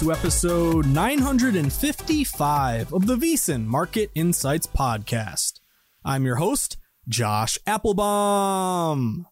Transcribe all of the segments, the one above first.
To episode 955 of the VSiN Market Insights Podcast. I'm your host, Josh Appelbaum.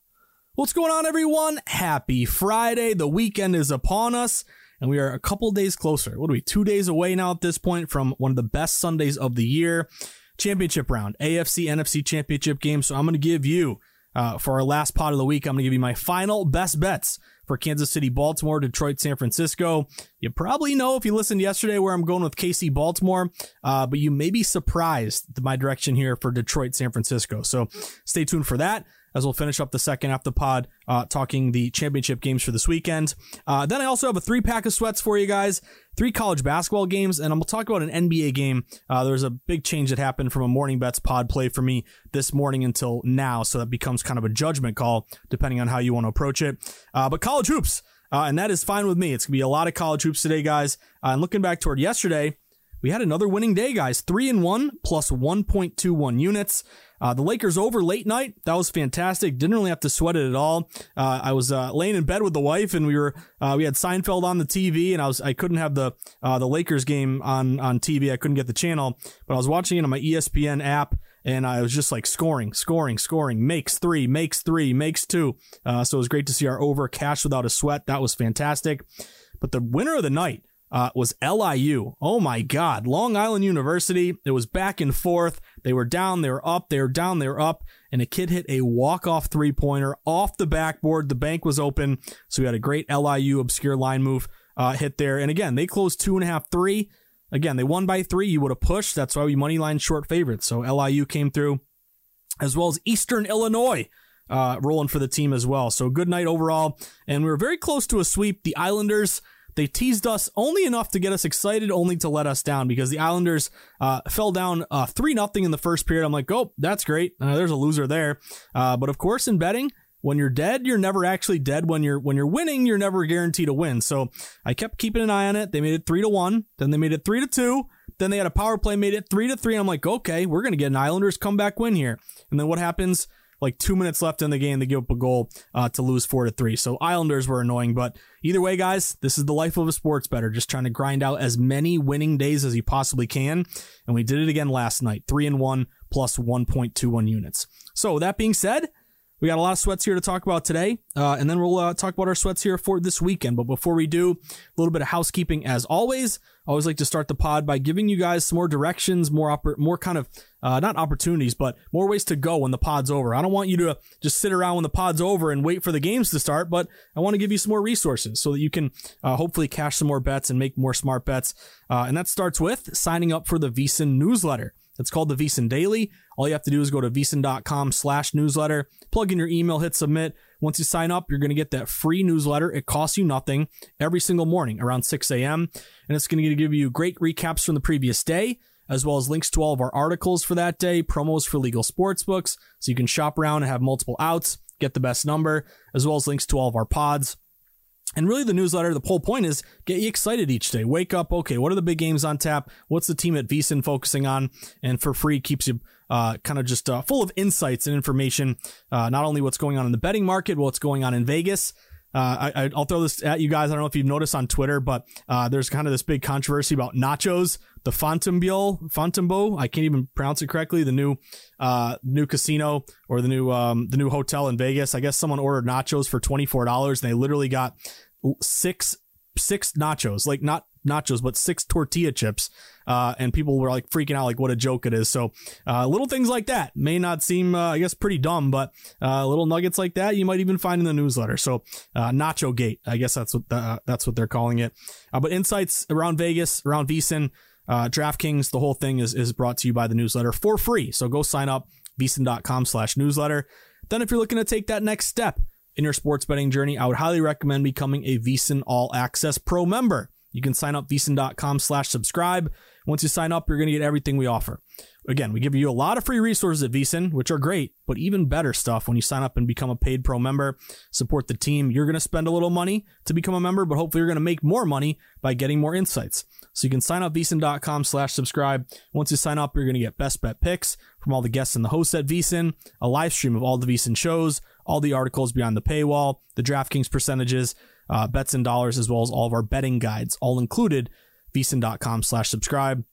What's going on, everyone? Happy Friday. The weekend is upon us, and we are a couple days closer. What are we, two days away now at this point from one of the best Sundays of the year? Championship round, AFC, NFC championship game. So I'm going to give you, uh, for our last pot of the week, I'm going to give you my final best bets for Kansas City, Baltimore, Detroit, San Francisco. You probably know if you listened yesterday where I'm going with KC, Baltimore, uh, but you may be surprised my direction here for Detroit, San Francisco. So stay tuned for that as we'll finish up the second half of the pod uh, talking the championship games for this weekend. Uh, then I also have a three pack of sweats for you guys, three college basketball games, and I'm going to talk about an NBA game. Uh, there's a big change that happened from a morning bets pod play for me this morning until now, so that becomes kind of a judgment call depending on how you want to approach it. Uh, but college hoops, uh, and that is fine with me. It's going to be a lot of college hoops today, guys. Uh, and looking back toward yesterday, we had another winning day, guys. Three and one plus 1.21 units. Uh, the Lakers over late night. That was fantastic. Didn't really have to sweat it at all. Uh, I was uh, laying in bed with the wife, and we were uh, we had Seinfeld on the TV, and I was I couldn't have the uh, the Lakers game on on TV. I couldn't get the channel, but I was watching it on my ESPN app. And I was just like scoring, scoring, scoring, makes three, makes three, makes two. Uh, so it was great to see our over cash without a sweat. That was fantastic. But the winner of the night, was LIU. Oh my God. Long Island University. It was back and forth. They were down, they were up, they were down, they were up. And a kid hit a walk off three pointer off the backboard. The bank was open. So we had a great LIU obscure line move uh, hit there. And again, they closed two and a half, three. Again, they won by three. You would have pushed. That's why we money line short favorites. So LIU came through, as well as Eastern Illinois. Uh, rolling for the team as well. So good night overall. And we were very close to a sweep. The Islanders, they teased us only enough to get us excited, only to let us down because the Islanders uh, fell down uh, 3 nothing in the first period. I'm like, oh, that's great. Uh, there's a loser there. Uh, but of course, in betting, when you're dead, you're never actually dead. When you're when you're winning, you're never guaranteed to win. So I kept keeping an eye on it. They made it three to one. Then they made it three to two. Then they had a power play, made it three to three. I'm like, okay, we're gonna get an Islanders comeback win here. And then what happens? Like two minutes left in the game, they give up a goal uh, to lose four to three. So Islanders were annoying, but either way, guys, this is the life of a sports bettor. Just trying to grind out as many winning days as you possibly can, and we did it again last night, three and one plus 1.21 units. So that being said. We got a lot of sweats here to talk about today, uh, and then we'll uh, talk about our sweats here for this weekend. But before we do, a little bit of housekeeping as always. I always like to start the pod by giving you guys some more directions, more oppor- more kind of uh, not opportunities, but more ways to go when the pod's over. I don't want you to just sit around when the pod's over and wait for the games to start, but I want to give you some more resources so that you can uh, hopefully cash some more bets and make more smart bets. Uh, and that starts with signing up for the VSiN newsletter. It's called the VSiN Daily. All you have to do is go to VSiN.com slash newsletter, plug in your email, hit submit. Once you sign up, you're going to get that free newsletter. It costs you nothing every single morning around 6 a.m. And it's going to give you great recaps from the previous day, as well as links to all of our articles for that day, promos for legal sports books, so you can shop around and have multiple outs, get the best number, as well as links to all of our pods. And really, the newsletter, the whole point is get you excited each day. Wake up, okay, what are the big games on tap? What's the team at VSiN focusing on? And for free, keeps you uh, kind of just uh, full of insights and information, uh, not only what's going on in the betting market, what's going on in Vegas, uh, I, will throw this at you guys. I don't know if you've noticed on Twitter, but uh, there's kind of this big controversy about nachos, the Fontainebleau, Fontainebleau. I can't even pronounce it correctly. The new, uh, new casino or the new, um, the new hotel in Vegas. I guess someone ordered nachos for twenty four dollars, and they literally got six six nachos, like not nachos, but six tortilla chips. Uh, and people were like freaking out, like what a joke it is. So, uh, little things like that may not seem, uh, I guess, pretty dumb, but, uh, little nuggets like that you might even find in the newsletter. So, uh, Nacho Gate, I guess that's what, uh, that's what they're calling it. but insights around Vegas, around VSiN, DraftKings, the whole thing is, is brought to you by the newsletter for free. So go sign up, VSiN.com slash newsletter. Then if you're looking to take that next step, in your sports betting journey, I would highly recommend becoming a VSiN All Access Pro member. You can sign up VSiN.com slash subscribe. Once you sign up, you're going to get everything we offer. Again, we give you a lot of free resources at VSiN, which are great, but even better stuff when you sign up and become a paid pro member, support the team. You're going to spend a little money to become a member, but hopefully you're going to make more money by getting more insights. So you can sign up VSiN.com slash subscribe. Once you sign up, you're going to get best bet picks from all the guests and the hosts at VSiN, a live stream of all the VSiN shows, all the articles beyond the paywall, the DraftKings percentages, uh, bets and dollars, as well as all of our betting guides, all included. VSiN.com slash subscribe.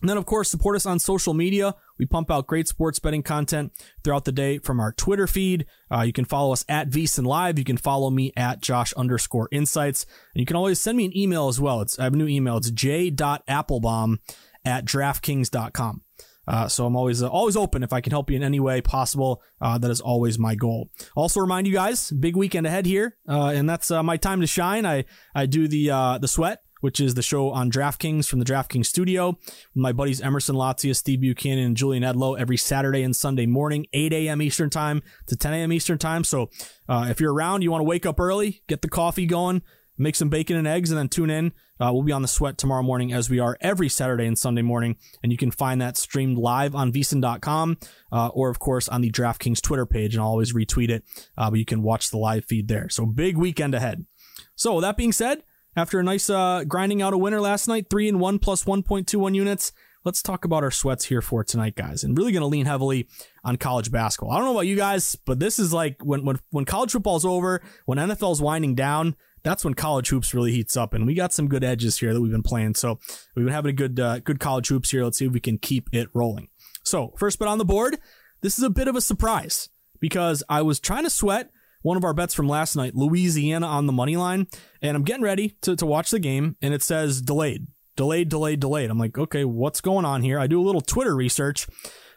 And then, of course, support us on social media. We pump out great sports betting content throughout the day from our Twitter feed. Uh, you can follow us at VSiN Live. You can follow me at Josh underscore insights. And you can always send me an email as well. It's, I have a new email. It's j.appelbaum at DraftKings.com. Uh, so I'm always uh, always open if I can help you in any way possible. Uh, that is always my goal. Also remind you guys, big weekend ahead here, uh, and that's uh, my time to shine. I I do the uh, the sweat. Which is the show on DraftKings from the DraftKings studio. My buddies Emerson Latzia, Steve Buchanan, and Julian Edlow every Saturday and Sunday morning, 8 a.m. Eastern Time to 10 a.m. Eastern Time. So if you're around, you want to wake up early, get the coffee going, make some bacon and eggs, and then tune in. Uh, we'll be on the sweat tomorrow morning as we are every Saturday and Sunday morning. And you can find that streamed live on vsin.com uh, or, of course, on the DraftKings Twitter page. And I'll always retweet it, uh, but you can watch the live feed there. So big weekend ahead. So, that being said, after a nice uh, grinding out a winner last night, 3 and 1 plus 1.21 units, let's talk about our sweats here for tonight, guys. And really going to lean heavily on college basketball. I don't know about you guys, but this is like when when when college football's over, when NFL's winding down, that's when college hoops really heats up. And we got some good edges here that we've been playing. So we've been having a good, uh, good college hoops here. Let's see if we can keep it rolling. So first bet on the board. This is a bit of a surprise because I was trying to sweat one of our bets from last night, Louisiana on the money line, and I'm getting ready to, to watch the game, and it says delayed, delayed, delayed, delayed. I'm like, okay, what's going on here? I do a little Twitter research.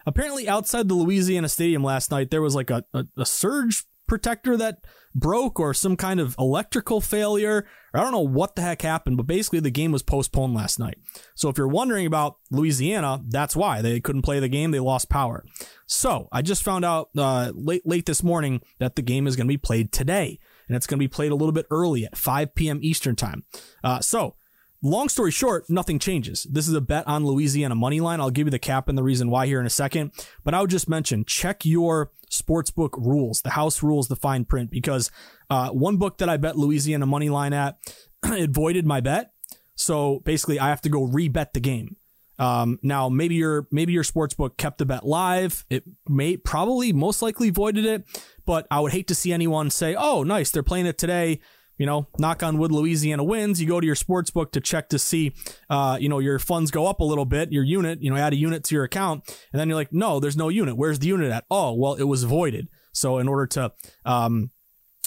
Apparently, outside the Louisiana Stadium last night, there was like a, a, a surge protector that broke or some kind of electrical failure. I don't know what the heck happened, but basically the game was postponed last night. So if you're wondering about Louisiana, that's why they couldn't play the game. They lost power. So I just found out uh, late late this morning that the game is going to be played today, and it's going to be played a little bit early at 5 p.m. Eastern time. Uh, so long story short, nothing changes. This is a bet on Louisiana money line. I'll give you the cap and the reason why here in a second. But I would just mention check your sportsbook rules, the house rules, the fine print, because uh, one book that I bet Louisiana money line at, it voided my bet. So basically, I have to go rebet the game. Um, now maybe your maybe your sportsbook kept the bet live. It may probably most likely voided it, but I would hate to see anyone say, "Oh, nice, they're playing it today." You know, knock on wood, Louisiana wins. You go to your sports book to check to see, uh, you know, your funds go up a little bit, your unit, you know, add a unit to your account. And then you're like, no, there's no unit. Where's the unit at? Oh, well, it was voided. So in order to, um,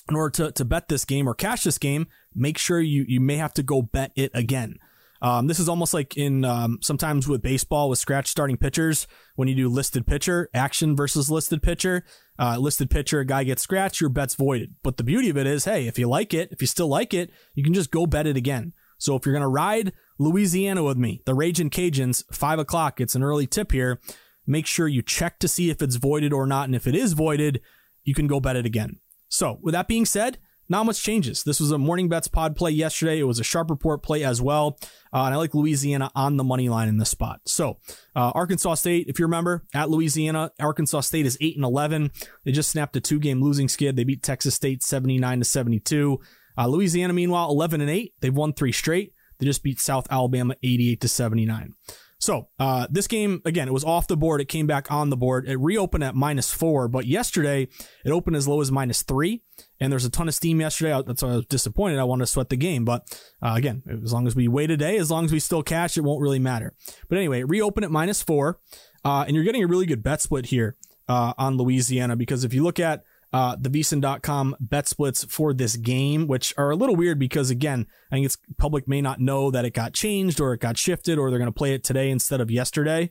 in order to, to bet this game or cash this game, make sure you, you may have to go bet it again. Um, this is almost like in um, sometimes with baseball with scratch starting pitchers when you do listed pitcher action versus listed pitcher. Uh, listed pitcher, a guy gets scratched, your bet's voided. But the beauty of it is, hey, if you like it, if you still like it, you can just go bet it again. So if you're gonna ride Louisiana with me, the Raging Cajuns, five o'clock, it's an early tip here. Make sure you check to see if it's voided or not, and if it is voided, you can go bet it again. So with that being said, not much changes. This was a morning bets pod play yesterday. It was a sharp report play as well. Uh, and I like Louisiana on the money line in this spot. So, uh, Arkansas State, if you remember, at Louisiana, Arkansas State is 8 and 11. They just snapped a two game losing skid. They beat Texas State 79 to 72. Uh, Louisiana, meanwhile, 11 and 8. They've won three straight. They just beat South Alabama 88 to 79. So uh, this game again, it was off the board. It came back on the board. It reopened at minus four, but yesterday it opened as low as minus three. And there's a ton of steam yesterday. That's why I was disappointed. I wanted to sweat the game, but uh, again, as long as we wait a day, as long as we still cash, it won't really matter. But anyway, reopen at minus four, uh, and you're getting a really good bet split here uh, on Louisiana because if you look at uh, the VSiN.com bet splits for this game, which are a little weird because again, I think it's public may not know that it got changed or it got shifted or they're going to play it today instead of yesterday.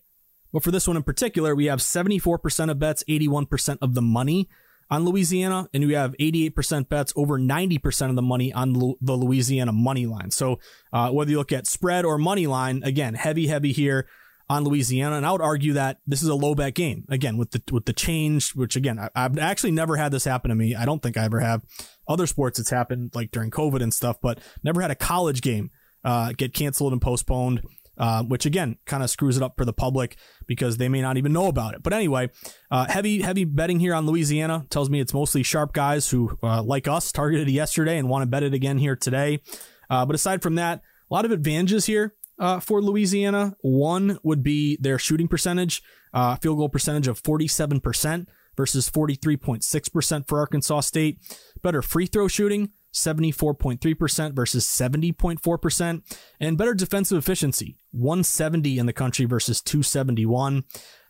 But for this one in particular, we have 74% of bets, 81% of the money on Louisiana, and we have 88% bets, over 90% of the money on the Louisiana money line. So uh, whether you look at spread or money line, again, heavy, heavy here on Louisiana, and I would argue that this is a low bet game again with the with the change. Which again, I, have actually never had this happen to me. I don't think I ever have. Other sports, it's happened like during COVID and stuff, but never had a college game uh, get canceled and postponed. Uh, which again kind of screws it up for the public because they may not even know about it. But anyway, uh, heavy heavy betting here on Louisiana tells me it's mostly sharp guys who uh, like us targeted yesterday and want to bet it again here today. Uh, but aside from that, a lot of advantages here uh, for Louisiana. One would be their shooting percentage, uh, field goal percentage of 47% versus 43.6% for Arkansas State. Better free throw shooting, 74.3% versus 70.4%. And better defensive efficiency, 170 in the country versus 271.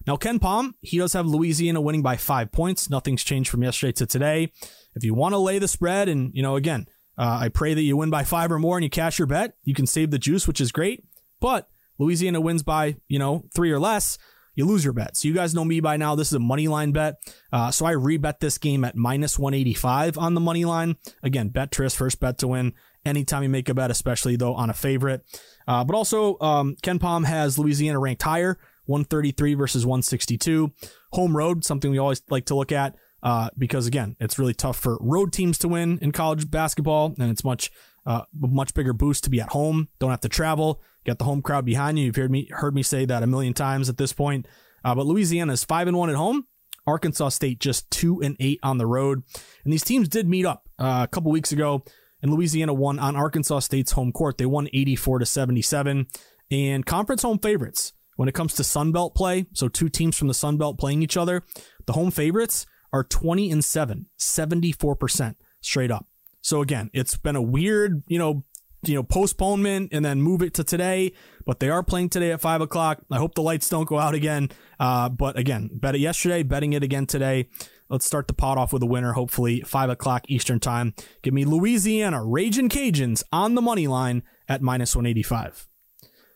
Now, KenPom, he does have Louisiana winning by five points. Nothing's changed from yesterday to today. If you want to lay the spread, and, you know, again, uh, I pray that you win by five or more and you cash your bet. You can save the juice, which is great. But Louisiana wins by, you know, three or less, you lose your bet. So you guys know me by now. This is a money line bet. Uh, so I rebet this game at minus 185 on the money line. Again, bet Tris, first bet to win. Anytime you make a bet, especially though on a favorite. Uh, but also, um, Pom has Louisiana ranked higher, 133 versus 162. Home road, something we always like to look at. Uh, because again, it's really tough for road teams to win in college basketball, and it's much, uh, much bigger boost to be at home. Don't have to travel. Get the home crowd behind you. You've heard me heard me say that a million times at this point. Uh, but Louisiana is five and one at home. Arkansas State just two and eight on the road. And these teams did meet up uh, a couple weeks ago, and Louisiana won on Arkansas State's home court. They won 84 to 77. And conference home favorites when it comes to Sun Belt play. So two teams from the Sun Belt playing each other. The home favorites are 20 and 7, 74% straight up. So again, it's been a weird, you know, you know, postponement and then move it to today. But they are playing today at five o'clock. I hope the lights don't go out again. Uh, but again, bet it yesterday, betting it again today. Let's start the pot off with a winner, hopefully five o'clock Eastern time. Give me Louisiana Raging Cajuns on the money line at minus 185.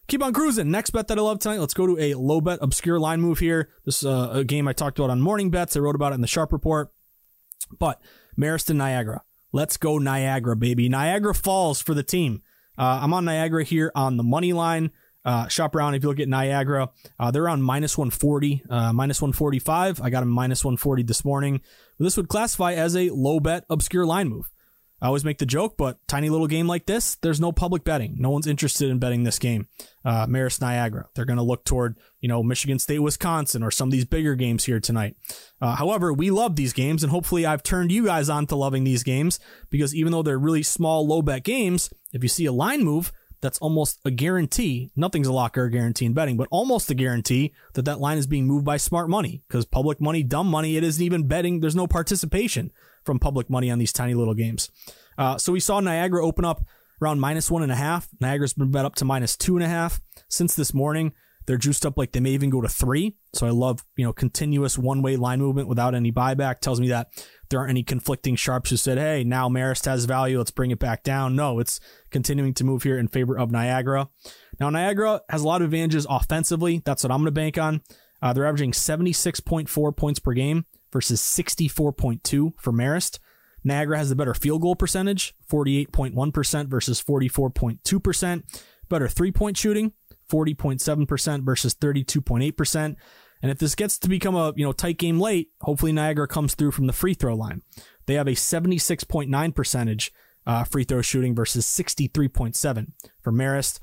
Keep on cruising. Next bet that I love tonight. Let's go to a low bet obscure line move here. This is uh, a game I talked about on morning bets. I wrote about it in the Sharp Report. But Marist Niagara. Let's go Niagara, baby. Niagara Falls for the team. Uh, I'm on Niagara here on the money line. Uh, shop around if you look at Niagara. Uh, they're on minus 140, uh, minus 145. I got a minus 140 this morning. This would classify as a low bet, obscure line move. I always make the joke, but tiny little game like this, there's no public betting. No one's interested in betting this game. Uh, Marist Niagara. They're going to look toward, you know, Michigan State, Wisconsin, or some of these bigger games here tonight. Uh, however, we love these games, and hopefully I've turned you guys on to loving these games because even though they're really small, low bet games, if you see a line move, that's almost a guarantee. Nothing's a locker a guarantee in betting, but almost a guarantee that that line is being moved by smart money because public money, dumb money, it isn't even betting. There's no participation from public money on these tiny little games. Uh, so we saw Niagara open up around minus one and a half. Niagara's been bet up to minus two and a half since this morning. They're juiced up like they may even go to three. So I love, you know, continuous one way line movement without any buyback. Tells me that there aren't any conflicting sharps who said, hey, now Marist has value. Let's bring it back down. No, it's continuing to move here in favor of Niagara. Now, Niagara has a lot of advantages offensively. That's what I'm going to bank on. Uh, they're averaging 76.4 points per game versus 64.2 for Marist. Niagara has the better field goal percentage, 48.1% versus 44.2%. Better three point shooting, 40.7% versus 32.8%. And if this gets to become a you know tight game late, hopefully Niagara comes through from the free throw line. They have a 76.9 percentage uh, free throw shooting versus 63.7 for Marist.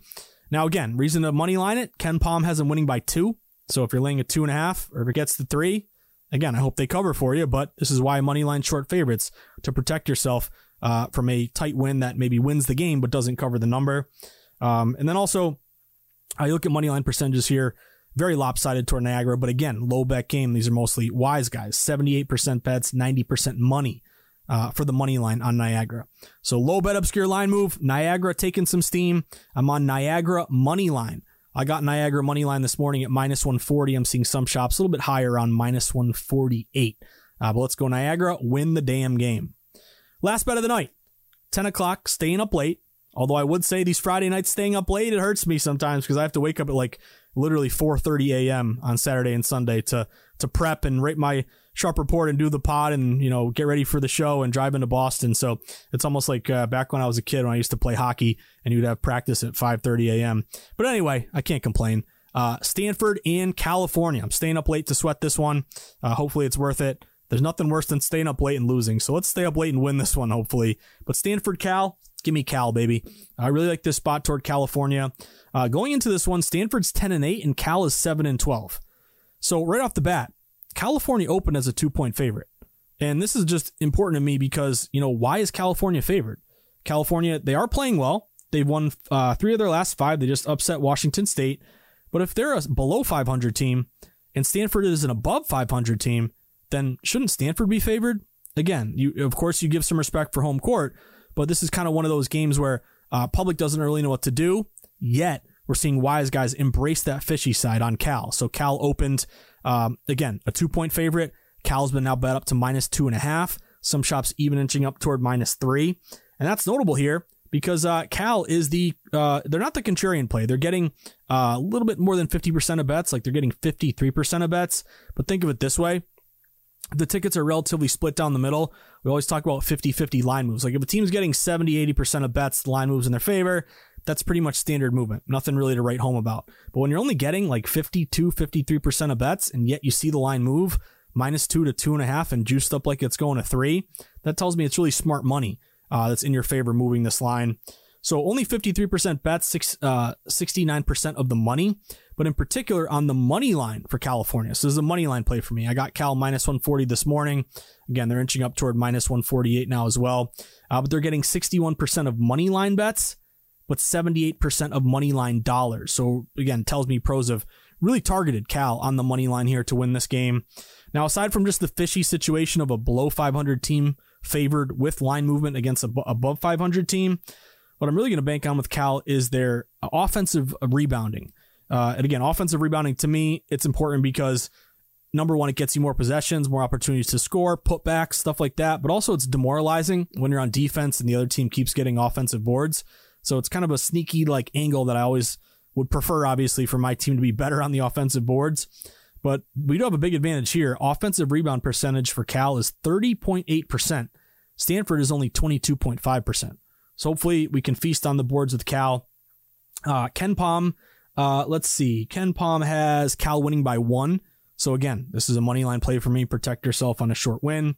Now, again, reason to money line it, Pom has them winning by two. So if you're laying a two and a half or if it gets to three, again, I hope they cover for you, but this is why money line short favorites to protect yourself uh, from a tight win that maybe wins the game but doesn't cover the number. Um, and then also, I look at money line percentages here, very lopsided toward Niagara, but again, low bet game. These are mostly wise guys, 78% bets, 90% money. Uh, for the money line on Niagara. So low bet obscure line move. Niagara taking some steam. I'm on Niagara money line. I got Niagara money line this morning at minus 140. I'm seeing some shops a little bit higher around minus 148. Uh, but let's go Niagara, win the damn game. Last bet of the night, 10 o'clock, staying up late. Although I would say these Friday nights staying up late, it hurts me sometimes because I have to wake up at like literally 4:30 a.m. on Saturday and Sunday to to prep and rate my sharp report and do the pod and you know get ready for the show and drive into Boston. So it's almost like uh, back when I was a kid when I used to play hockey and you'd have practice at 5:30 a.m. But anyway, I can't complain. Uh, Stanford in California. I'm staying up late to sweat this one. Uh, hopefully it's worth it. There's nothing worse than staying up late and losing. So let's stay up late and win this one, hopefully. But Stanford Cal, give me Cal, baby. I really like this spot toward California. Uh, going into this one, Stanford's 10 and 8 and Cal is 7 and 12. So right off the bat, California opened as a two point favorite. And this is just important to me because, you know, why is California favored? California, they are playing well. They've won uh, three of their last five. They just upset Washington State. But if they're a below 500 team and Stanford is an above 500 team, then shouldn't Stanford be favored? Again, you of course you give some respect for home court, but this is kind of one of those games where uh, public doesn't really know what to do. Yet we're seeing wise guys embrace that fishy side on Cal. So Cal opened um, again, a two point favorite. Cal's been now bet up to minus two and a half. Some shops even inching up toward minus three. And that's notable here because uh, Cal is the, uh, they're not the contrarian play. They're getting uh, a little bit more than 50% of bets, like they're getting 53% of bets. But think of it this way the tickets are relatively split down the middle. We always talk about 50 50 line moves. Like if a team's getting 70 80% of bets, the line moves in their favor that's pretty much standard movement. Nothing really to write home about. But when you're only getting like 52, 53% of bets, and yet you see the line move minus two to two and a half and juiced up like it's going to three, that tells me it's really smart money uh, that's in your favor moving this line. So only 53% bets, six, uh, 69% of the money, but in particular on the money line for California. So this is a money line play for me. I got Cal minus 140 this morning. Again, they're inching up toward minus 148 now as well. Uh, but they're getting 61% of money line bets but 78% of money line dollars. So again, tells me pros have really targeted Cal on the money line here to win this game. Now, aside from just the fishy situation of a below 500 team favored with line movement against a above 500 team, what I'm really going to bank on with Cal is their offensive rebounding. Uh, and again, offensive rebounding to me, it's important because number one, it gets you more possessions, more opportunities to score, putbacks, stuff like that. But also, it's demoralizing when you're on defense and the other team keeps getting offensive boards. So it's kind of a sneaky like angle that I always would prefer, obviously, for my team to be better on the offensive boards. But we do have a big advantage here. Offensive rebound percentage for Cal is 30.8%. Stanford is only 22.5%. So hopefully we can feast on the boards with Cal. Uh, Pom, uh, let's see. KenPom has Cal winning by one. So again, this is a money line play for me. Protect yourself on a short win.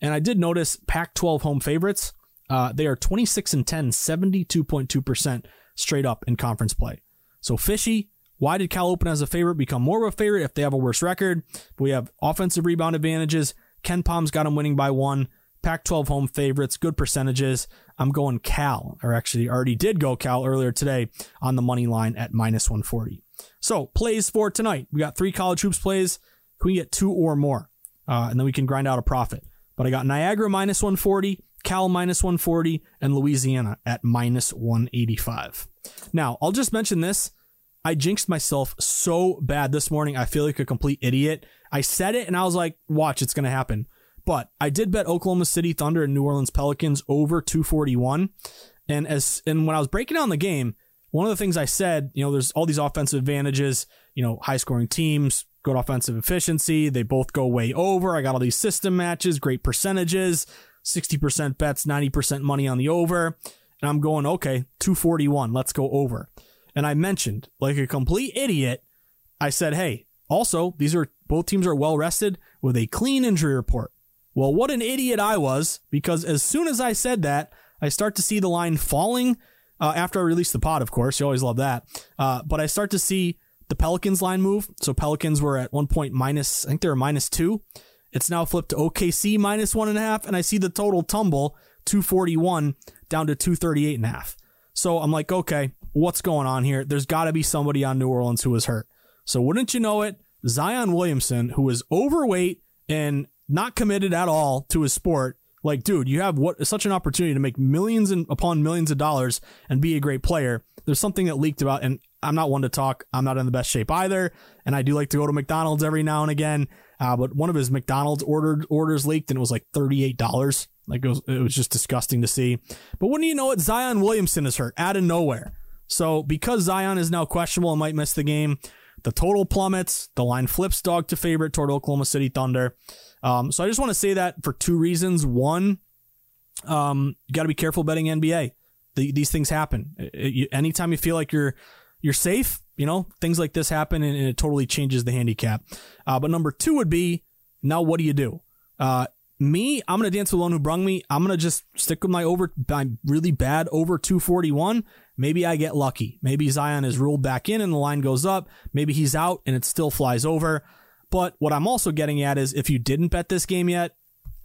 And I did notice Pac 12 home favorites. Uh, they are 26 and 10, 72.2% straight up in conference play. So fishy. Why did Cal open as a favorite become more of a favorite if they have a worse record? We have offensive rebound advantages. KenPom's got them winning by one. Pac 12 home favorites, good percentages. I'm going Cal, or actually already did go Cal earlier today on the money line at minus 140. So plays for tonight. We got three college hoops plays. Can we get two or more? Uh, and then we can grind out a profit. But I got Niagara minus 140, Cal minus 140, and Louisiana at minus 185. Now, I'll just mention this. I jinxed myself so bad this morning. I feel like a complete idiot. I said it and I was like, watch, it's going to happen. But I did bet Oklahoma City Thunder and New Orleans Pelicans over 241. And as and when I was breaking down the game, one of the things I said, you know, there's all these offensive advantages, you know, high scoring teams, good offensive efficiency. They both go way over. I got all these system matches, great percentages. 60% bets, 90% money on the over. And I'm going, okay, 241, let's go over. And I mentioned, like a complete idiot, I said, hey, also, these are both teams are well rested with a clean injury report. Well, what an idiot I was because as soon as I said that, I start to see the line falling uh, after I release the pod, of course. You always love that. Uh, but I start to see the Pelicans line move. So Pelicans were at one point minus, I think they were minus two. It's now flipped to OKC minus one and a half. And I see the total tumble 241 down to 238 and a half. So I'm like, okay, what's going on here? There's got to be somebody on New Orleans who was hurt. So wouldn't you know it? Zion Williamson, who is overweight and not committed at all to his sport, like, dude, you have what such an opportunity to make millions and upon millions of dollars and be a great player. There's something that leaked about, and I'm not one to talk. I'm not in the best shape either, and I do like to go to McDonald's every now and again. Uh, but one of his McDonald's ordered orders leaked, and it was like thirty eight dollars. Like it was, it was just disgusting to see. But wouldn't you know it, Zion Williamson is hurt out of nowhere. So because Zion is now questionable and might miss the game, the total plummets. The line flips dog to favorite toward Oklahoma City Thunder. Um, so I just want to say that for two reasons. One, um, you got to be careful betting NBA. The, these things happen. It, you, anytime you feel like you're you're safe, you know things like this happen, and, and it totally changes the handicap. Uh, but number two would be now what do you do? Uh, me, I'm gonna dance with the one who brung me. I'm gonna just stick with my over, my really bad over 241. Maybe I get lucky. Maybe Zion is ruled back in and the line goes up. Maybe he's out and it still flies over. But what I'm also getting at is if you didn't bet this game yet,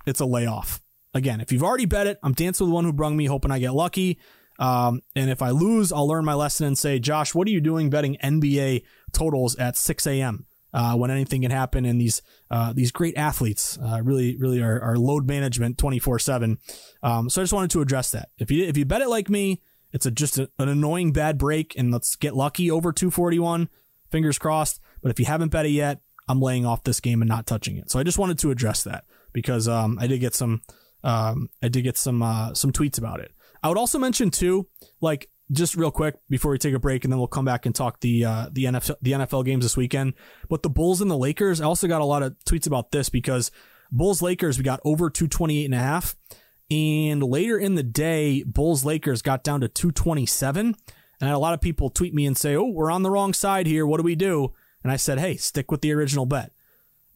it's a layoff. Again, if you've already bet it, I'm dancing with the one who brung me, hoping I get lucky. Um, and if I lose, I'll learn my lesson and say, Josh, what are you doing betting NBA totals at 6 a.m. Uh, when anything can happen? And these uh, these great athletes uh, really really are, are load management 24 um, seven. So I just wanted to address that. If you if you bet it like me, it's a, just a, an annoying bad break, and let's get lucky over 241. Fingers crossed. But if you haven't bet it yet, I'm laying off this game and not touching it. So I just wanted to address that because um, I did get some um, I did get some uh, some tweets about it. I would also mention too, like just real quick before we take a break, and then we'll come back and talk the uh, the NFL the NFL games this weekend. But the Bulls and the Lakers, I also got a lot of tweets about this because Bulls Lakers we got over 228 and a half, and later in the day, Bulls Lakers got down to 227. And a lot of people tweet me and say, "Oh, we're on the wrong side here. What do we do?" And I said, hey, stick with the original bet.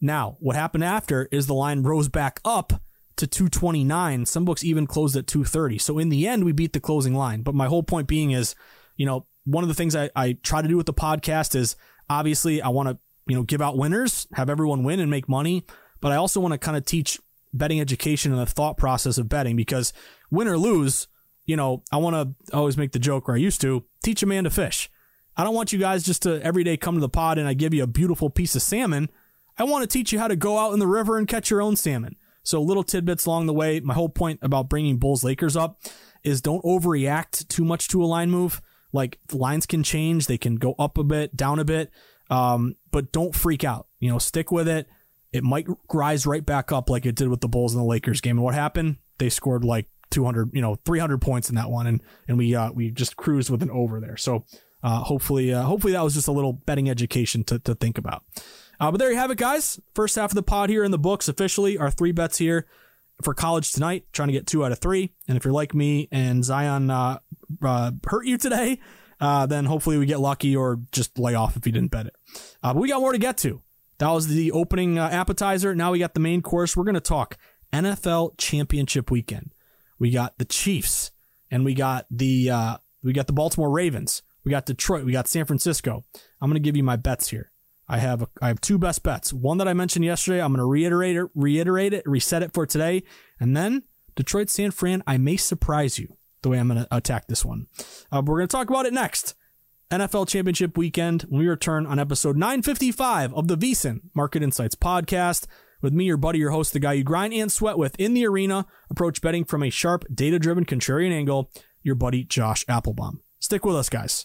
Now, what happened after is the line rose back up to 229. Some books even closed at 230. So in the end, we beat the closing line. But my whole point being is, you know, one of the things I, I try to do with the podcast is obviously I want to, you know, give out winners, have everyone win and make money. But I also want to kind of teach betting education and the thought process of betting because win or lose, you know, I want to always make the joke, where I used to teach a man to fish. I don't want you guys just to every day come to the pod and I give you a beautiful piece of salmon. I want to teach you how to go out in the river and catch your own salmon. So little tidbits along the way. My whole point about bringing Bulls Lakers up is don't overreact too much to a line move. Like the lines can change, they can go up a bit, down a bit, um, but don't freak out. You know, stick with it. It might rise right back up like it did with the Bulls and the Lakers game. And what happened? They scored like 200, you know, 300 points in that one, and and we uh, we just cruised with an over there. So uh, hopefully, uh, hopefully that was just a little betting education to, to think about. Uh, but there you have it, guys. First half of the pod here in the books officially. Our three bets here for college tonight. Trying to get two out of three. And if you're like me and Zion uh, uh, hurt you today, uh, then hopefully we get lucky or just lay off if you didn't bet it. but we got more to get to. That was the opening appetizer. Now we got the main course. We're going to talk NFL Championship Weekend. We got the Chiefs and we got the we got the Baltimore Ravens. We got Detroit. We got San Francisco. I'm going to give you my bets here. I have a, I have two best bets. One that I mentioned yesterday. I'm going to reiterate it, reiterate it, reset it for today, and then Detroit San Fran. I may surprise you the way I'm going to attack this one. Uh, we're going to talk about it next. NFL Championship Weekend when we return on episode 955 of the VSiN Market Insights podcast. With me, your buddy, your host, the guy you grind and sweat with in the arena, approach betting from a sharp, data driven contrarian angle, your buddy Josh Appelbaum. Stick with us, guys.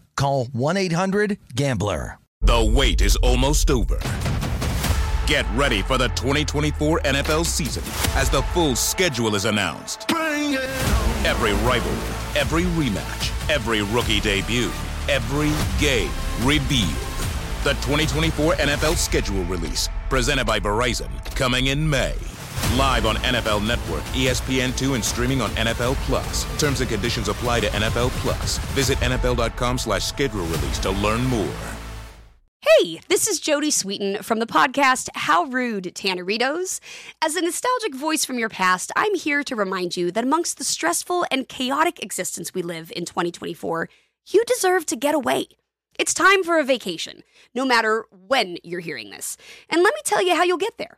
Call 1 800 GAMBLER. The wait is almost over. Get ready for the 2024 NFL season as the full schedule is announced. Every rivalry, every rematch, every rookie debut, every game revealed. The 2024 NFL schedule release, presented by Verizon, coming in May. Live on NFL Network, ESPN2, and streaming on NFL Plus. Terms and conditions apply to NFL Plus. Visit NFL.com slash schedule release to learn more. Hey, this is Jodie Sweetin from the podcast How Rude, Tanneritos. As a nostalgic voice from your past, I'm here to remind you that amongst the stressful and chaotic existence we live in 2024, you deserve to get away. It's time for a vacation, no matter when you're hearing this. And let me tell you how you'll get there.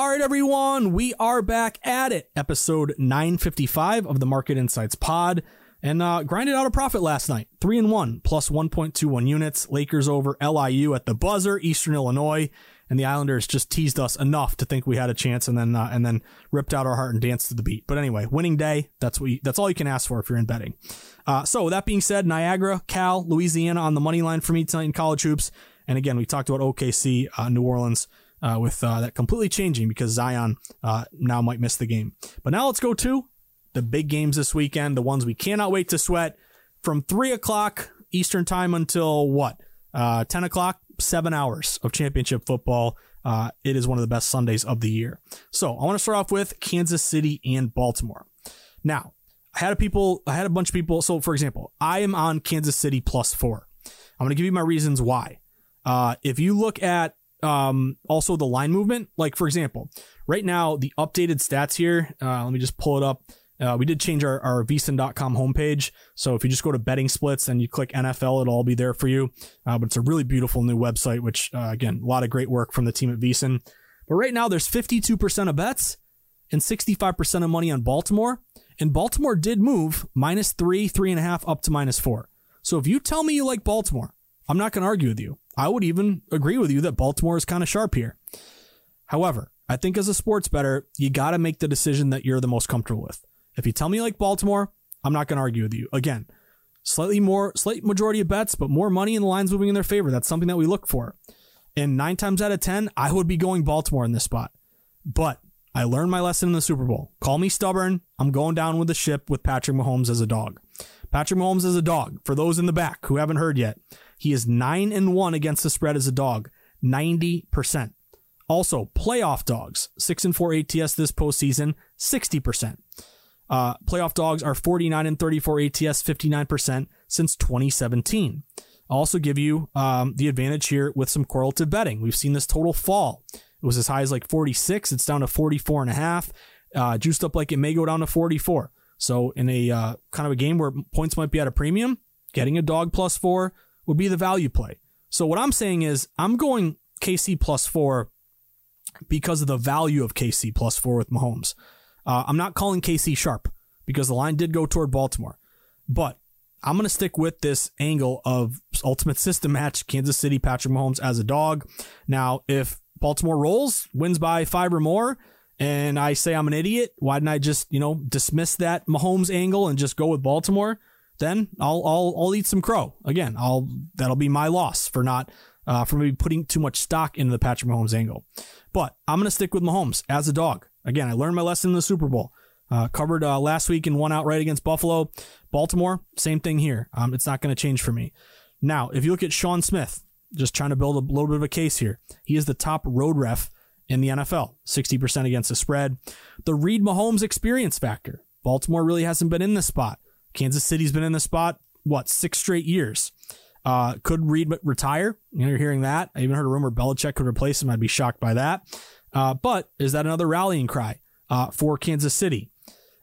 All right, everyone, we are back at it. Episode 955 of the Market Insights Pod. And uh, grinded out a profit last night. Three and one, plus 1.21 units. Lakers over LIU at the buzzer, Eastern Illinois. And the Islanders just teased us enough to think we had a chance and then uh, and then ripped out our heart and danced to the beat. But anyway, winning day, that's what you, that's all you can ask for if you're in betting. Uh, so that being said, Niagara, Cal, Louisiana on the money line for me tonight in college hoops. And again, we talked about OKC, uh, New Orleans uh, with uh, that completely changing because Zion uh, now might miss the game. But now let's go to the big games this weekend, the ones we cannot wait to sweat from 3 o'clock Eastern time until what? Uh, 10 o'clock, seven hours of championship football. Uh, it is one of the best Sundays of the year. So I want to start off with Kansas City and Baltimore. Now, I had a people, I had a bunch of people. So for example, I am on Kansas City plus four. I'm going to give you my reasons why. Uh, if you look at um, also the line movement. Like for example, right now the updated stats here. Uh, let me just pull it up. Uh, we did change our, our VSiN.com homepage. So if you just go to betting splits and you click NFL, it'll all be there for you. Uh, but it's a really beautiful new website, which, uh, again, a lot of great work from the team at VSiN. But right now there's 52% of bets and 65% of money on Baltimore. And Baltimore did move minus three, three and a half up to minus four. So if you tell me you like Baltimore, I'm not going to argue with you. I would even agree with you that Baltimore is kind of sharp here. However, I think as a sports bettor, you got to make the decision that you're the most comfortable with. If you tell me like Baltimore, I'm not going to argue with you. Again, slightly more, slight majority of bets, but more money in the lines moving in their favor. That's something that we look for. And nine times out of 10, I would be going Baltimore in this spot. But I learned my lesson in the Super Bowl. Call me stubborn. I'm going down with the ship with Patrick Mahomes as a dog. Patrick Mahomes as a dog. For those in the back who haven't heard yet, he is 9 and 1 against the spread as a dog, 90%. Also, playoff dogs, 6 and 4 ATS this postseason, 60%. Uh, playoff dogs are 49 and 34 ATS, 59% since 2017. I'll also give you um, the advantage here with some correlative betting. We've seen this total fall. It was as high as like 46. It's down to 44 and a half. Uh, juiced up like it may go down to 44. So in a uh, kind of a game where points might be at a premium, getting a dog plus four would be the value play. So what I'm saying is I'm going KC plus four because of the value of KC plus four with Mahomes. Uh, I'm not calling KC sharp because the line did go toward Baltimore, but I'm going to stick with this angle of ultimate system match Kansas City Patrick Mahomes as a dog. Now, if Baltimore rolls, wins by five or more, and I say I'm an idiot, why didn't I just, you know, dismiss that Mahomes angle and just go with Baltimore? Then I'll I'll I'll eat some crow. Again, I'll that'll be my loss for not uh, for maybe putting too much stock into the Patrick Mahomes angle. But I'm to stick with Mahomes as a dog. Again, I learned my lesson in the Super Bowl. Uh, covered uh, last week and won outright against Buffalo. Baltimore, same thing here. Um, it's not going to change for me. Now, if you look at Shawn Smith, just trying to build a little bit of a case here, he is the top road ref in the NFL, 60% against the spread. The Reid Mahomes experience factor. Baltimore really hasn't been in this spot. Kansas City's been in the spot, what, six straight years. Uh, could Reid retire? You know, you're hearing that. I even heard a rumor Belichick could replace him. I'd be shocked by that. Uh, but is that another rallying cry uh, for Kansas City?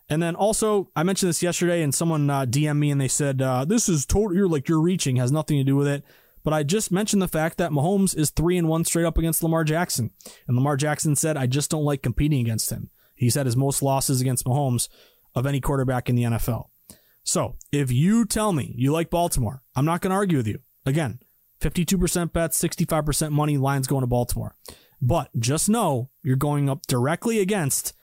And then also, I mentioned this yesterday, and someone uh, DM'd me and they said, uh, "This is total. You're like you're reaching has nothing to do with it." But I just mentioned the fact that Mahomes is three and one straight up against Lamar Jackson, and Lamar Jackson said, "I just don't like competing against him." He's had his most losses against Mahomes of any quarterback in the NFL. So if you tell me you like Baltimore, I'm not going to argue with you. Again, 52% bets, 65% money, lines going to Baltimore. But just know you're going up directly against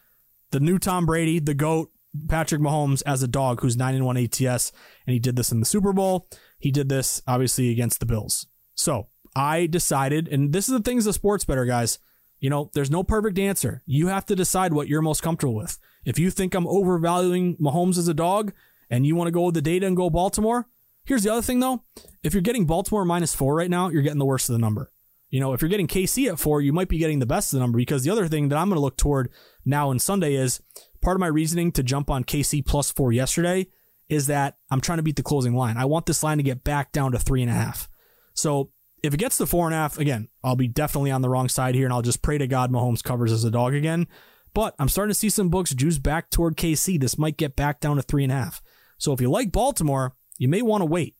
the new Tom Brady, the GOAT, Patrick Mahomes as a dog who's 9 and 1 ATS, and he did this in the Super Bowl. He did this obviously against the Bills. So I decided, and this is the things the sports bettor, guys. You know, there's no perfect answer. You have to decide what you're most comfortable with. If you think I'm overvaluing Mahomes as a dog and you want to go with the data and go Baltimore, here's the other thing though. If you're getting Baltimore minus four right now, you're getting the worst of the number. You know, if you're getting KC at four, you might be getting the best of the number because the other thing that I'm going to look toward now in Sunday is part of my reasoning to jump on KC plus four yesterday is that I'm trying to beat the closing line. I want this line to get back down to three and a half. So if it gets to four and a half, again, I'll be definitely on the wrong side here and I'll just pray to God Mahomes covers as a dog again. But I'm starting to see some books juice back toward KC. This might get back down to three and a half. So if you like Baltimore, you may want to wait.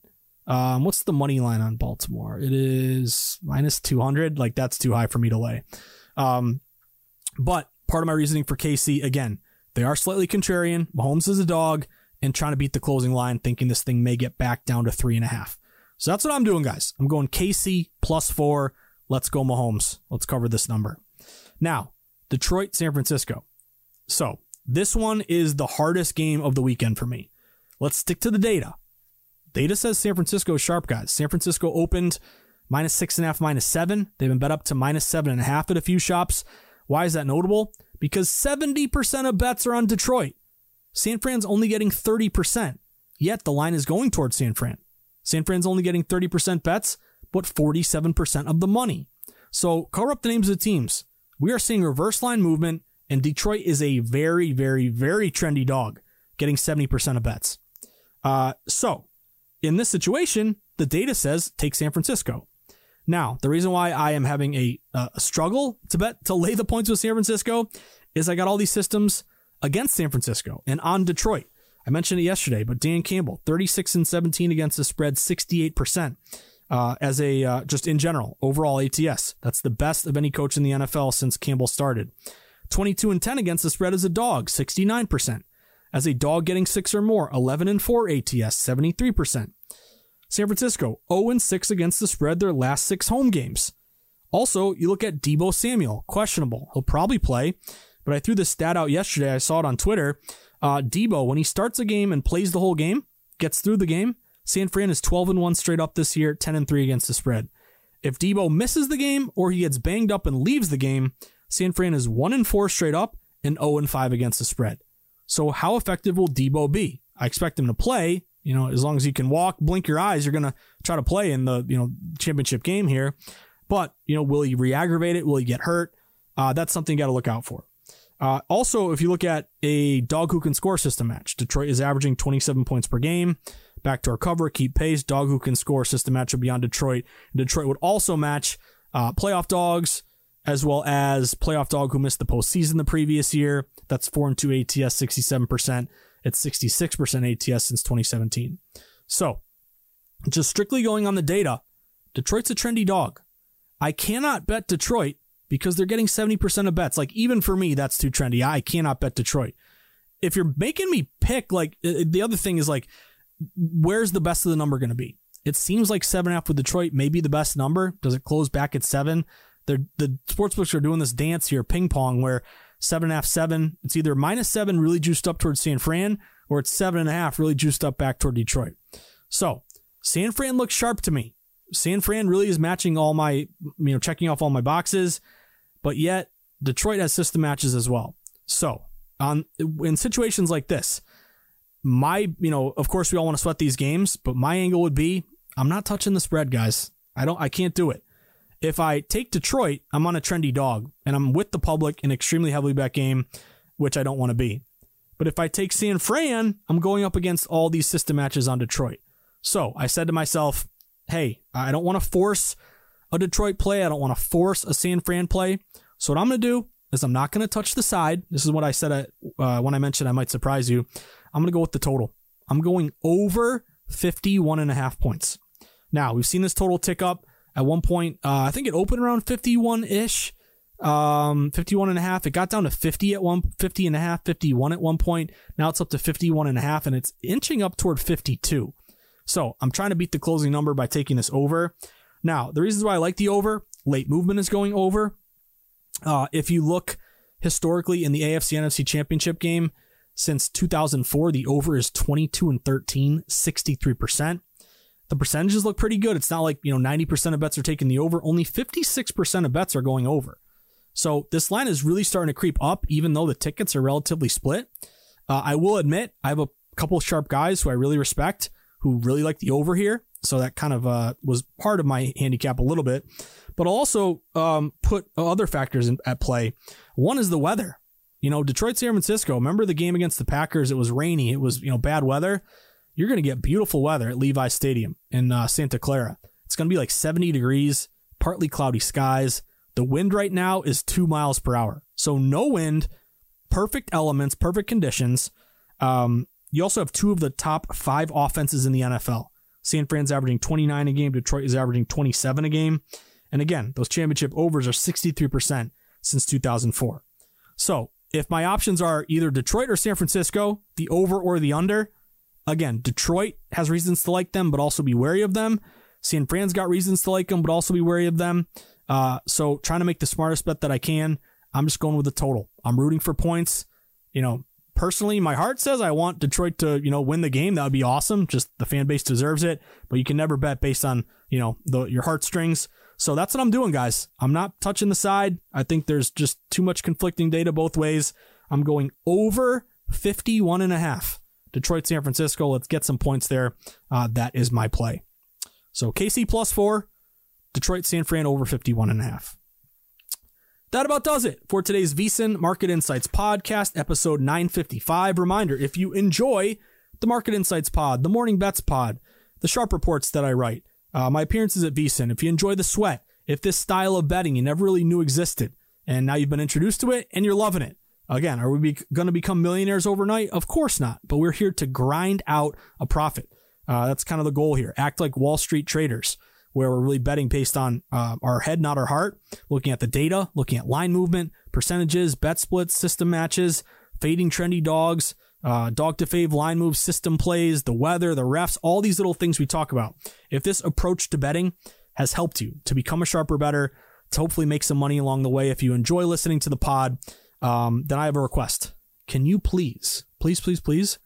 Um, what's the money line on Baltimore? It is minus 200. Like that's too high for me to lay. Um, but part of my reasoning for KC, again, they are slightly contrarian. Mahomes is a dog and trying to beat the closing line, thinking this thing may get back down to three and a half. So that's what I'm doing, guys. I'm going KC plus four. Let's go Mahomes. Let's cover this number. Now, Detroit, San Francisco. So this one is the hardest game of the weekend for me. Let's stick to the data. Data says San Francisco is sharp, guys. San Francisco opened minus six and a half, minus seven. They've been bet up to minus seven and a half at a few shops. Why is that notable? Because 70% of bets are on Detroit. San Fran's only getting 30%, yet the line is going towards San Fran. San Fran's only getting 30% bets, but 47% of the money. So cover up the names of the teams. We are seeing reverse line movement, and Detroit is a very, very, very trendy dog, getting 70% of bets. Uh, so in this situation, the data says take San Francisco. Now, the reason why I am having a, a struggle to bet to lay the points with San Francisco is I got all these systems against San Francisco and on Detroit. I mentioned it yesterday, but Dan Campbell, 36 and 17 against the spread, 68% uh, as a uh, just in general overall ATS. That's the best of any coach in the NFL since Campbell started. 22 and 10 against the spread as a dog, 69%. As a dog getting six or more, 11 and 4 ATS, 73%. San Francisco, 0 and 6 against the spread their last six home games. Also, you look at Deebo Samuel, questionable. He'll probably play, but I threw this stat out yesterday. I saw it on Twitter. Uh, Deebo, when he starts a game and plays the whole game, gets through the game, San Fran is 12 and 1 straight up this year, 10 and 3 against the spread. If Deebo misses the game or he gets banged up and leaves the game, San Fran is 1 and 4 straight up and 0 and 5 against the spread. So how effective will Deebo be? I expect him to play, you know, as long as you can walk, blink your eyes, you're going to try to play in the, you know, championship game here. But, you know, will he re-aggravate it? Will he get hurt? Uh, that's something you got to look out for. Uh, also, if you look at a dog who can score system match, Detroit is averaging 27 points per game. Back to our cover, keep pace, dog who can score system matchup beyond Detroit. Detroit would also match uh, playoff dogs as well as playoff dog who missed the postseason the previous year. That's 4 and 2 ATS, 67%. It's 66% ATS since 2017. So, just strictly going on the data, Detroit's a trendy dog. I cannot bet Detroit because they're getting 70% of bets. Like, even for me, that's too trendy. I cannot bet Detroit. If you're making me pick, like, uh, uh, the other thing is, like, where's the best of the number going to be? It seems like seven and a half with Detroit may be the best number. Does it close back at seven? They're, the sportsbooks are doing this dance here, ping pong, where seven and a half, seven. It's either minus seven, really juiced up towards San Fran, or it's seven and a half, really juiced up back toward Detroit. So San Fran looks sharp to me. San Fran really is matching all my, you know, checking off all my boxes, but yet Detroit has system matches as well. So on in situations like this, my, you know, of course we all want to sweat these games, but my angle would be I'm not touching the spread, guys. I don't, I can't do it. If I take Detroit, I'm on a trendy dog and I'm with the public in extremely heavily bet game, which I don't want to be. But if I take San Fran, I'm going up against all these system matches on Detroit. So I said to myself, hey, I don't want to force a Detroit play. I don't want to force a San Fran play. So what I'm going to do is I'm not going to touch the side. This is what I said uh, when I mentioned I might surprise you. I'm going to go with the total. I'm going over 51 and a half points. Now, we've seen this total tick up. At one point, uh, I think it opened around 51 ish. Um, 51 and a half. It got down to 50 at one, 50 and a half, 51 at one point. Now it's up to 51 and a half and it's inching up toward 52. So I'm trying to beat the closing number by taking this over. Now, the reasons why I like the over, late movement is going over. Uh, if you look historically in the AFC NFC championship game since 2004, the over is 22 and 13, 63%. The percentages look pretty good. It's not like, you know, 90% of bets are taking the over. Only 56% of bets are going over. So this line is really starting to creep up, even though the tickets are relatively split. Uh, I will admit, I have a couple sharp guys who I really respect who really like the over here. So that kind of uh, was part of my handicap a little bit. But I'll also um, put other factors in, at play. One is the weather. You know, Detroit, San Francisco. Remember the game against the Packers? It was rainy. It was you know bad weather. You're going to get beautiful weather at Levi Stadium in uh, Santa Clara. It's going to be like 70 degrees, partly cloudy skies. The wind right now is two miles per hour. So no wind, perfect elements, perfect conditions. Um, you also have two of the top five offenses in the NFL. San Fran's averaging 29 a game. Detroit is averaging 27 a game. And again, those championship overs are 63% since 2004. So if my options are either Detroit or San Francisco, the over or the under, again, Detroit has reasons to like them, but also be wary of them. San Fran's got reasons to like them, but also be wary of them. Uh, so trying to make the smartest bet that I can. I'm just going with the total. I'm rooting for points. You know, personally, my heart says I want Detroit to, you know, win the game. That would be awesome. Just the fan base deserves it. But you can never bet based on, you know, the, your heartstrings. So that's what I'm doing, guys. I'm not touching the side. I think there's just too much conflicting data both ways. I'm going over 51 and a half. Detroit, San Francisco. Let's get some points there. Uh, that is my play. So KC plus four, Detroit, San Fran over 51 and a half. That about does it for today's VSiN Market Insights podcast, episode 955. Reminder if you enjoy the Market Insights pod, the Morning Bets pod, the sharp reports that I write, uh, my appearances at VSiN, if you enjoy the sweat, if this style of betting you never really knew existed, and now you've been introduced to it and you're loving it, Again, are we going to become millionaires overnight? Of course not. But we're here to grind out a profit. Uh, that's kind of the goal here. Act like Wall Street traders, where we're really betting based on uh, our head, not our heart. Looking at the data, looking at line movement, percentages, bet splits, system matches, fading trendy dogs, uh, dog to fave line moves, system plays, the weather, the refs, all these little things we talk about. If this approach to betting has helped you to become a sharper bettor, to hopefully make some money along the way, if you enjoy listening to the pod, um, then I have a request. Can you please, please, please, please?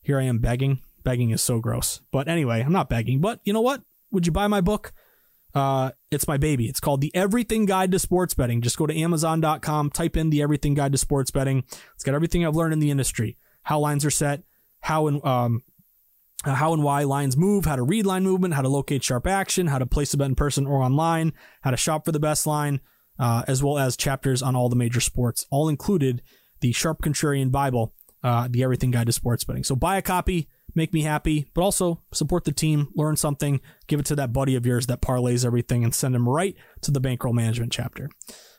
Here I am begging. Begging is so gross. But anyway, I'm not begging. But you know what? Would you buy my book? Uh, it's my baby. It's called The Everything Guide to Sports Betting. Just go to Amazon.com, type in The Everything Guide to Sports Betting. It's got everything I've learned in the industry, how lines are set, how and um, how and why lines move, how to read line movement, how to locate sharp action, how to place a bet in person or online, how to shop for the best line, uh, as well as chapters on all the major sports, all included the Sharp Contrarian Bible, uh, the Everything Guide to Sports Betting. So buy a copy, make me happy, but also support the team, learn something, give it to that buddy of yours that parlays everything, and send them right to the bankroll management chapter.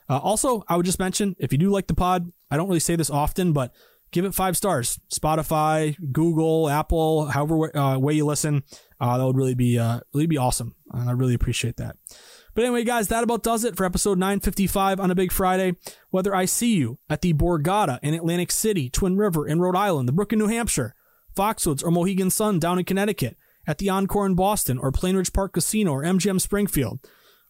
Uh, also, I would just mention if you do like the pod, I don't really say this often, but give it five stars. Spotify, Google, Apple, however uh, way you listen, uh, that would really be uh, really be awesome, and I really appreciate that. But anyway, guys, that about does it for episode 955 on a big Friday. Whether I see you at the Borgata in Atlantic City, Twin River in Rhode Island, the Brook in New Hampshire, Foxwoods or Mohegan Sun down in Connecticut, at the Encore in Boston or Plainridge Park Casino or MGM Springfield,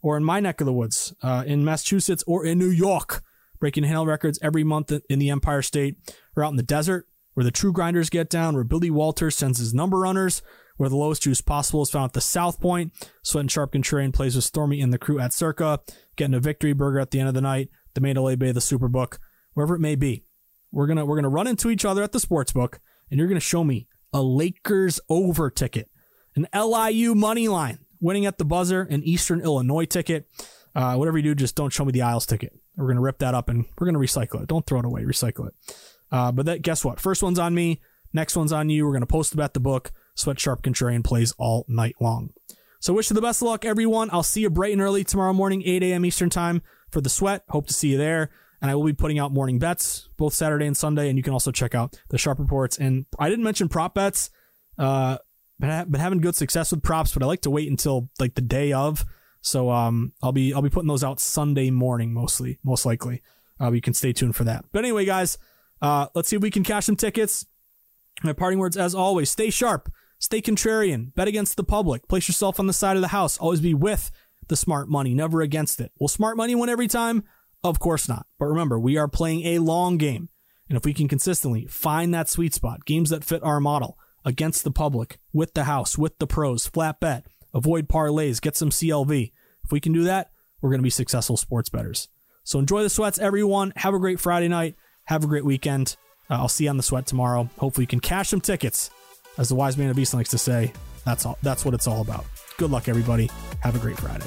or in my neck of the woods uh, in Massachusetts or in New York, breaking handle records every month in the Empire State, or out in the desert where the true grinders get down, where Billy Walters sends his number runners, where the lowest juice possible is found at the South Point. Sweat and Sharp Contrarian plays with Stormy and the crew at Circa, getting a victory burger at the end of the night, the Mandalay Bay, the Superbook, wherever it may be. We're gonna we're gonna run into each other at the sports book, and you're gonna show me a Lakers over ticket, an LIU money line, winning at the buzzer, an Eastern Illinois ticket. Uh, whatever you do, just don't show me the Isles ticket. We're gonna rip that up and we're gonna recycle it. Don't throw it away. Recycle it. Uh, but that guess what? First one's on me. Next one's on you. We're gonna post about the book. Sweat Sharp Contrarian plays all night long. So wish you the best of luck, everyone. I'll see you bright and early tomorrow morning, 8 a.m. Eastern time for the sweat. Hope to see you there. And I will be putting out morning bets both Saturday and Sunday. And you can also check out the sharp reports. And I didn't mention prop bets. Uh, been, been having good success with props, but I like to wait until like the day of. So um, I'll be I'll be putting those out Sunday morning mostly, most likely. Uh, you can stay tuned for that. But anyway, guys, uh, let's see if we can cash some tickets. My parting words, as always, stay sharp, stay contrarian, bet against the public, place yourself on the side of the house, always be with the smart money, never against it. Will smart money win every time? Of course not. But remember, we are playing a long game. And if we can consistently find that sweet spot, games that fit our model against the public, with the house, with the pros, flat bet, avoid parlays, get some CLV. If we can do that, we're going to be successful sports bettors. So enjoy the sweats, everyone. Have a great Friday night. Have a great weekend. Uh, I'll see you on the sweat tomorrow. Hopefully, you can cash some tickets. As the wise man of Beast likes to say, that's all. That's what it's all about. Good luck, everybody. Have a great Friday.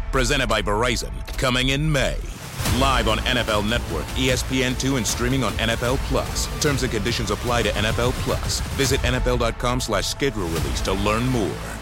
presented by Verizon, coming in May. Live on NFL Network, ESPN2, and streaming on NFL Plus. Terms and conditions apply to NFL Plus. Visit NFL.com slash schedule release to learn more.